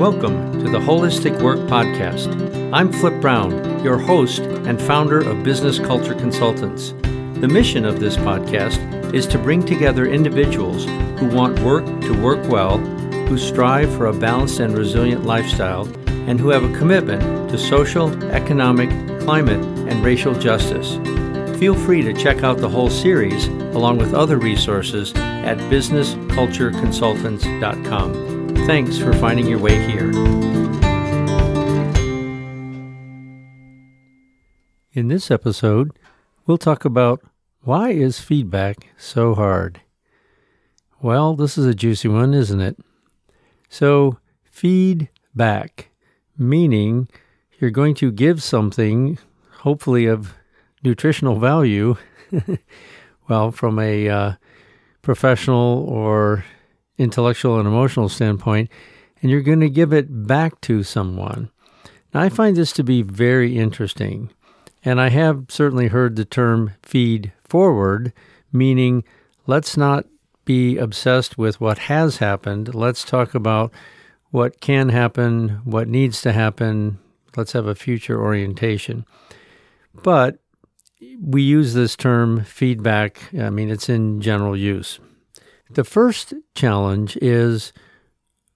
Welcome to the Holistic Work Podcast. I'm Flip Brown, your host and founder of Business Culture Consultants. The mission of this podcast is to bring together individuals who want work to work well, who strive for a balanced and resilient lifestyle, and who have a commitment to social, economic, climate, and racial justice. Feel free to check out the whole series along with other resources at businesscultureconsultants.com. Thanks for finding your way here. In this episode, we'll talk about why is feedback so hard? Well, this is a juicy one, isn't it? So, feedback, meaning you're going to give something, hopefully of nutritional value, well, from a uh, professional or intellectual and emotional standpoint, and you're going to give it back to someone. Now, I find this to be very interesting, and I have certainly heard the term feed forward, meaning let's not be obsessed with what has happened. Let's talk about what can happen, what needs to happen. Let's have a future orientation. But we use this term feedback, I mean, it's in general use. The first challenge is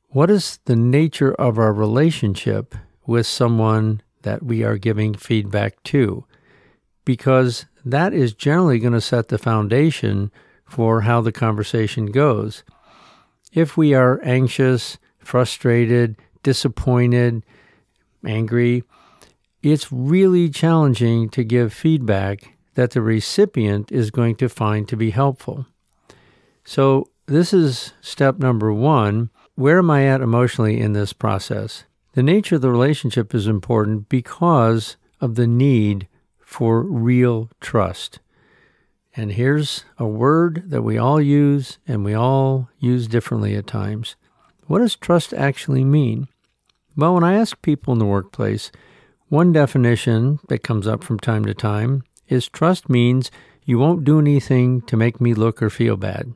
what is the nature of our relationship with someone that we are giving feedback to? Because that is generally going to set the foundation for how the conversation goes. If we are anxious, frustrated, disappointed, angry, it's really challenging to give feedback that the recipient is going to find to be helpful. So, this is step number one. Where am I at emotionally in this process? The nature of the relationship is important because of the need for real trust. And here's a word that we all use and we all use differently at times. What does trust actually mean? Well, when I ask people in the workplace, one definition that comes up from time to time is trust means you won't do anything to make me look or feel bad.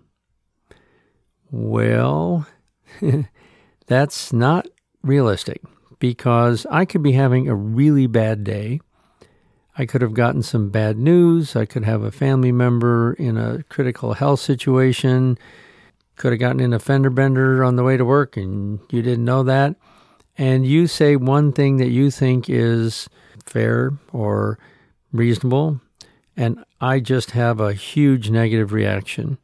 Well, that's not realistic because I could be having a really bad day. I could have gotten some bad news. I could have a family member in a critical health situation. Could have gotten in a fender bender on the way to work and you didn't know that. And you say one thing that you think is fair or reasonable, and I just have a huge negative reaction.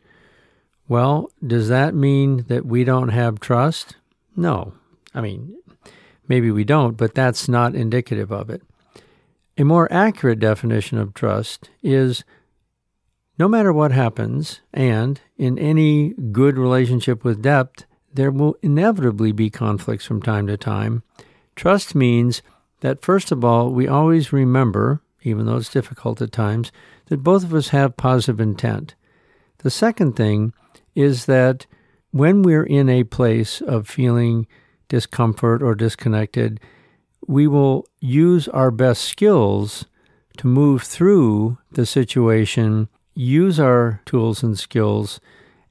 Well, does that mean that we don't have trust? No. I mean, maybe we don't, but that's not indicative of it. A more accurate definition of trust is no matter what happens, and in any good relationship with depth, there will inevitably be conflicts from time to time. Trust means that, first of all, we always remember, even though it's difficult at times, that both of us have positive intent. The second thing is that when we're in a place of feeling discomfort or disconnected, we will use our best skills to move through the situation, use our tools and skills,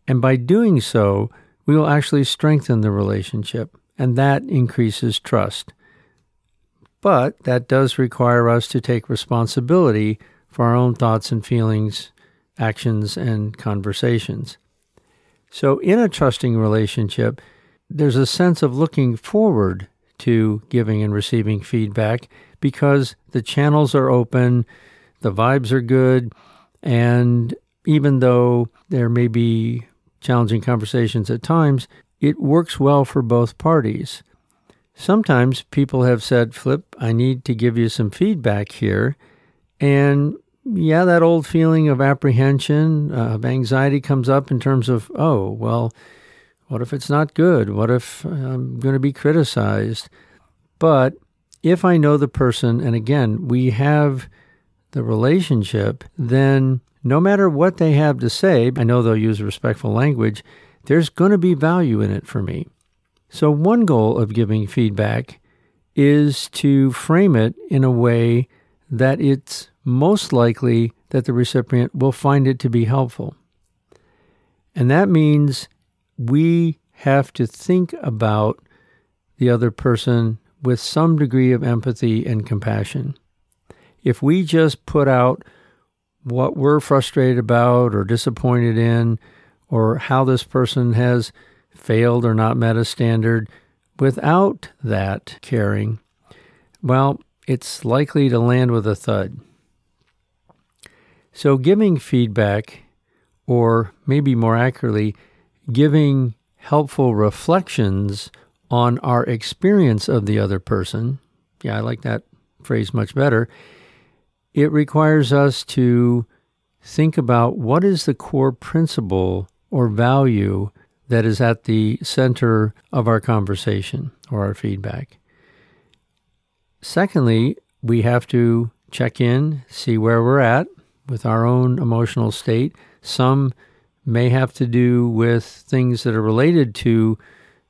and by doing so, we will actually strengthen the relationship, and that increases trust. But that does require us to take responsibility for our own thoughts and feelings, actions, and conversations. So, in a trusting relationship, there's a sense of looking forward to giving and receiving feedback because the channels are open, the vibes are good, and even though there may be challenging conversations at times, it works well for both parties. Sometimes people have said, Flip, I need to give you some feedback here. And yeah, that old feeling of apprehension, uh, of anxiety comes up in terms of, oh, well, what if it's not good? What if I'm going to be criticized? But if I know the person, and again, we have the relationship, then no matter what they have to say, I know they'll use respectful language, there's going to be value in it for me. So, one goal of giving feedback is to frame it in a way that it's most likely that the recipient will find it to be helpful. And that means we have to think about the other person with some degree of empathy and compassion. If we just put out what we're frustrated about or disappointed in, or how this person has failed or not met a standard, without that caring, well, it's likely to land with a thud. So, giving feedback, or maybe more accurately, giving helpful reflections on our experience of the other person, yeah, I like that phrase much better, it requires us to think about what is the core principle or value that is at the center of our conversation or our feedback. Secondly, we have to check in, see where we're at with our own emotional state. Some may have to do with things that are related to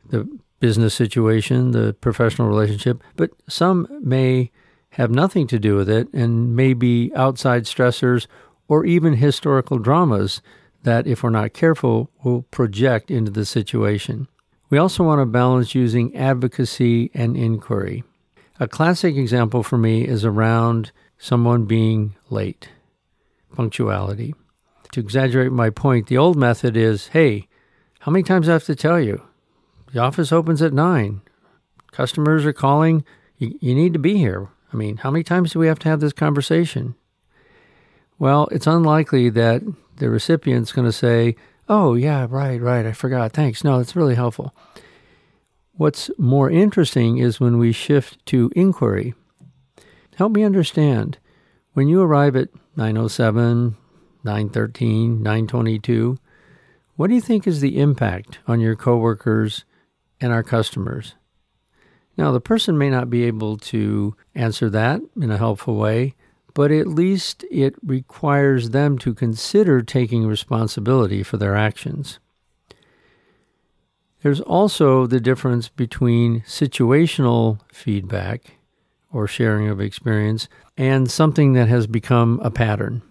the business situation, the professional relationship, but some may have nothing to do with it and may be outside stressors or even historical dramas that, if we're not careful, will project into the situation. We also want to balance using advocacy and inquiry. A classic example for me is around someone being late, punctuality. To exaggerate my point, the old method is hey, how many times I have to tell you? The office opens at 9. Customers are calling. You, you need to be here. I mean, how many times do we have to have this conversation? Well, it's unlikely that the recipient's going to say, Oh, yeah, right, right, I forgot. Thanks. No, it's really helpful. What's more interesting is when we shift to inquiry. Help me understand. When you arrive at 907, 913, 922, what do you think is the impact on your coworkers and our customers? Now, the person may not be able to answer that in a helpful way, but at least it requires them to consider taking responsibility for their actions. There's also the difference between situational feedback or sharing of experience and something that has become a pattern.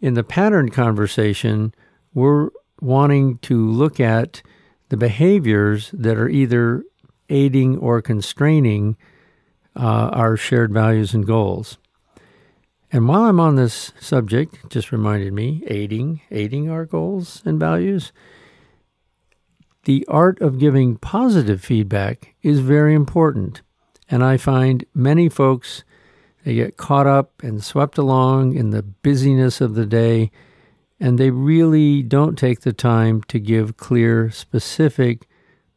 In the pattern conversation, we're wanting to look at the behaviors that are either aiding or constraining uh, our shared values and goals. And while I'm on this subject, just reminded me, aiding, aiding our goals and values, the art of giving positive feedback is very important. And I find many folks they get caught up and swept along in the busyness of the day, and they really don't take the time to give clear, specific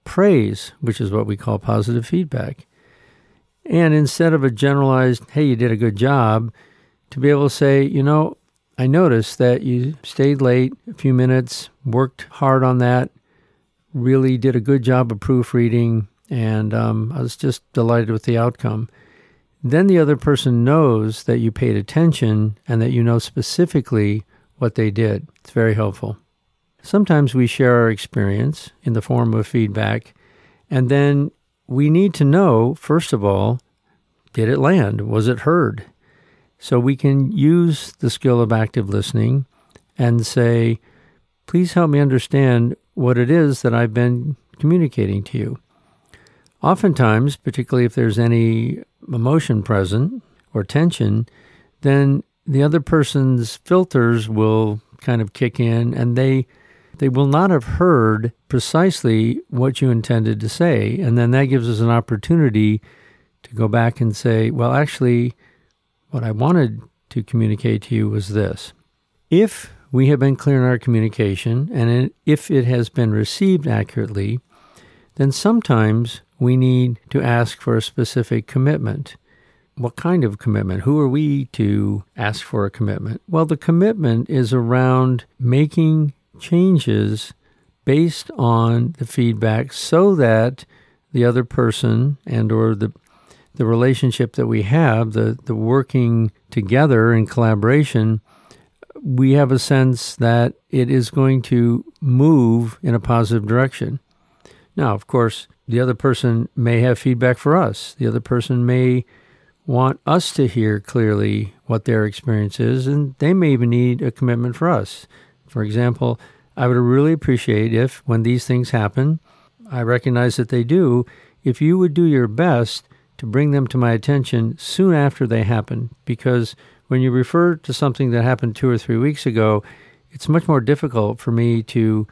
praise, which is what we call positive feedback. And instead of a generalized, hey, you did a good job, to be able to say, you know, I noticed that you stayed late a few minutes, worked hard on that, really did a good job of proofreading, and um, I was just delighted with the outcome. Then the other person knows that you paid attention and that you know specifically what they did. It's very helpful. Sometimes we share our experience in the form of feedback, and then we need to know, first of all, did it land? Was it heard? So we can use the skill of active listening and say, please help me understand what it is that I've been communicating to you. Oftentimes, particularly if there's any emotion present or tension, then the other person's filters will kind of kick in and they they will not have heard precisely what you intended to say and then that gives us an opportunity to go back and say well actually what I wanted to communicate to you was this. If we have been clear in our communication and if it has been received accurately, then sometimes we need to ask for a specific commitment. What kind of commitment? Who are we to ask for a commitment? Well, the commitment is around making changes based on the feedback so that the other person and or the the relationship that we have, the, the working together in collaboration, we have a sense that it is going to move in a positive direction. Now, of course, the other person may have feedback for us. The other person may want us to hear clearly what their experience is, and they may even need a commitment for us. For example, I would really appreciate if, when these things happen, I recognize that they do, if you would do your best to bring them to my attention soon after they happen, because when you refer to something that happened two or three weeks ago, it's much more difficult for me to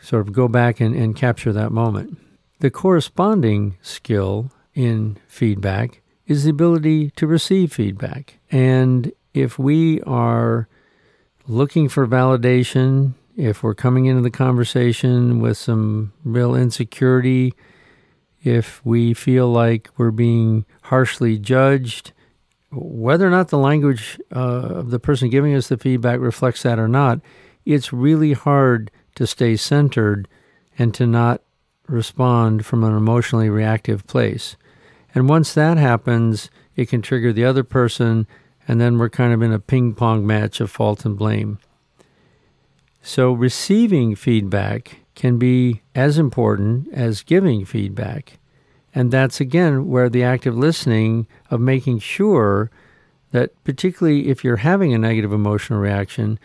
sort of go back and, and capture that moment. The corresponding skill in feedback is the ability to receive feedback. And if we are looking for validation, if we're coming into the conversation with some real insecurity, if we feel like we're being harshly judged, whether or not the language uh, of the person giving us the feedback reflects that or not, it's really hard to stay centered and to not respond from an emotionally reactive place. And once that happens, it can trigger the other person, and then we're kind of in a ping pong match of fault and blame. So, receiving feedback can be as important as giving feedback. And that's again where the active listening of making sure that, particularly if you're having a negative emotional reaction,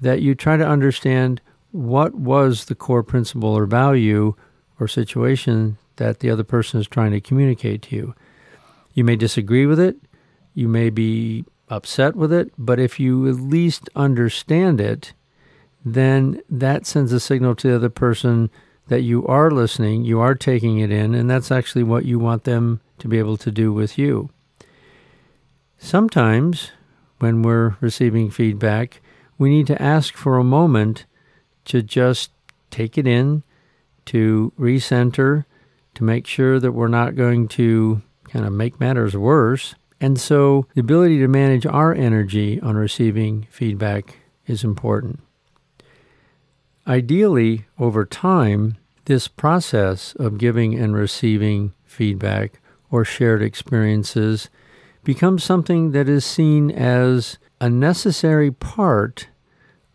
that you try to understand what was the core principle or value or situation that the other person is trying to communicate to you. You may disagree with it, you may be upset with it, but if you at least understand it, then that sends a signal to the other person that you are listening, you are taking it in, and that's actually what you want them to be able to do with you. Sometimes, when we're receiving feedback, we need to ask for a moment to just take it in, to recenter, to make sure that we're not going to kind of make matters worse. And so the ability to manage our energy on receiving feedback is important. Ideally, over time, this process of giving and receiving feedback or shared experiences becomes something that is seen as a necessary part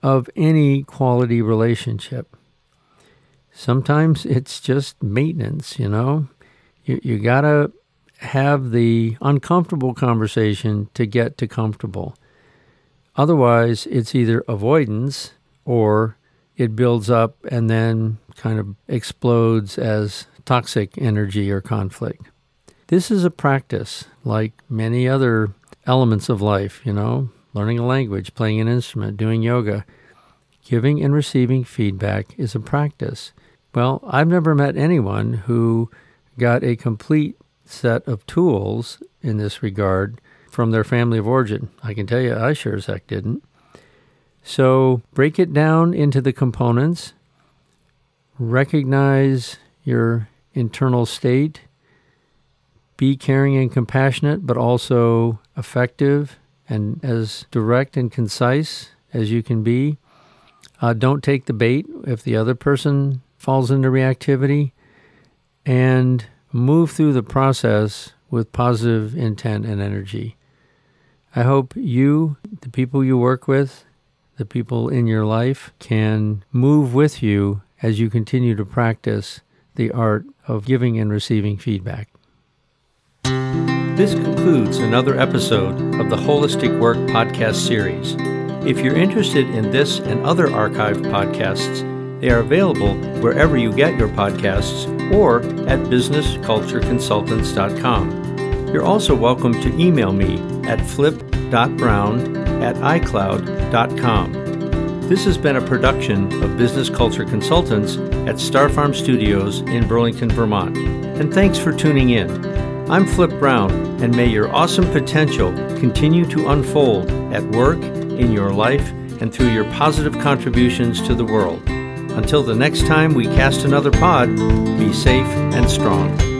of any quality relationship. Sometimes it's just maintenance, you know. You, you got to have the uncomfortable conversation to get to comfortable. Otherwise, it's either avoidance or it builds up and then kind of explodes as toxic energy or conflict. This is a practice like many other elements of life, you know, learning a language, playing an instrument, doing yoga. Giving and receiving feedback is a practice. Well, I've never met anyone who got a complete set of tools in this regard from their family of origin. I can tell you, I sure as heck didn't. So break it down into the components, recognize your internal state, be caring and compassionate, but also effective and as direct and concise as you can be. Uh, don't take the bait if the other person falls into reactivity, and move through the process with positive intent and energy. I hope you, the people you work with, the people in your life can move with you as you continue to practice the art of giving and receiving feedback. This concludes another episode of the Holistic Work podcast series. If you're interested in this and other archived podcasts, they are available wherever you get your podcasts or at businesscultureconsultants.com. You're also welcome to email me at flip.brown at icloud.com. This has been a production of Business Culture Consultants at Star Farm Studios in Burlington, Vermont. And thanks for tuning in. I'm Flip Brown, and may your awesome potential continue to unfold at work, in your life, and through your positive contributions to the world. Until the next time we cast another pod, be safe and strong.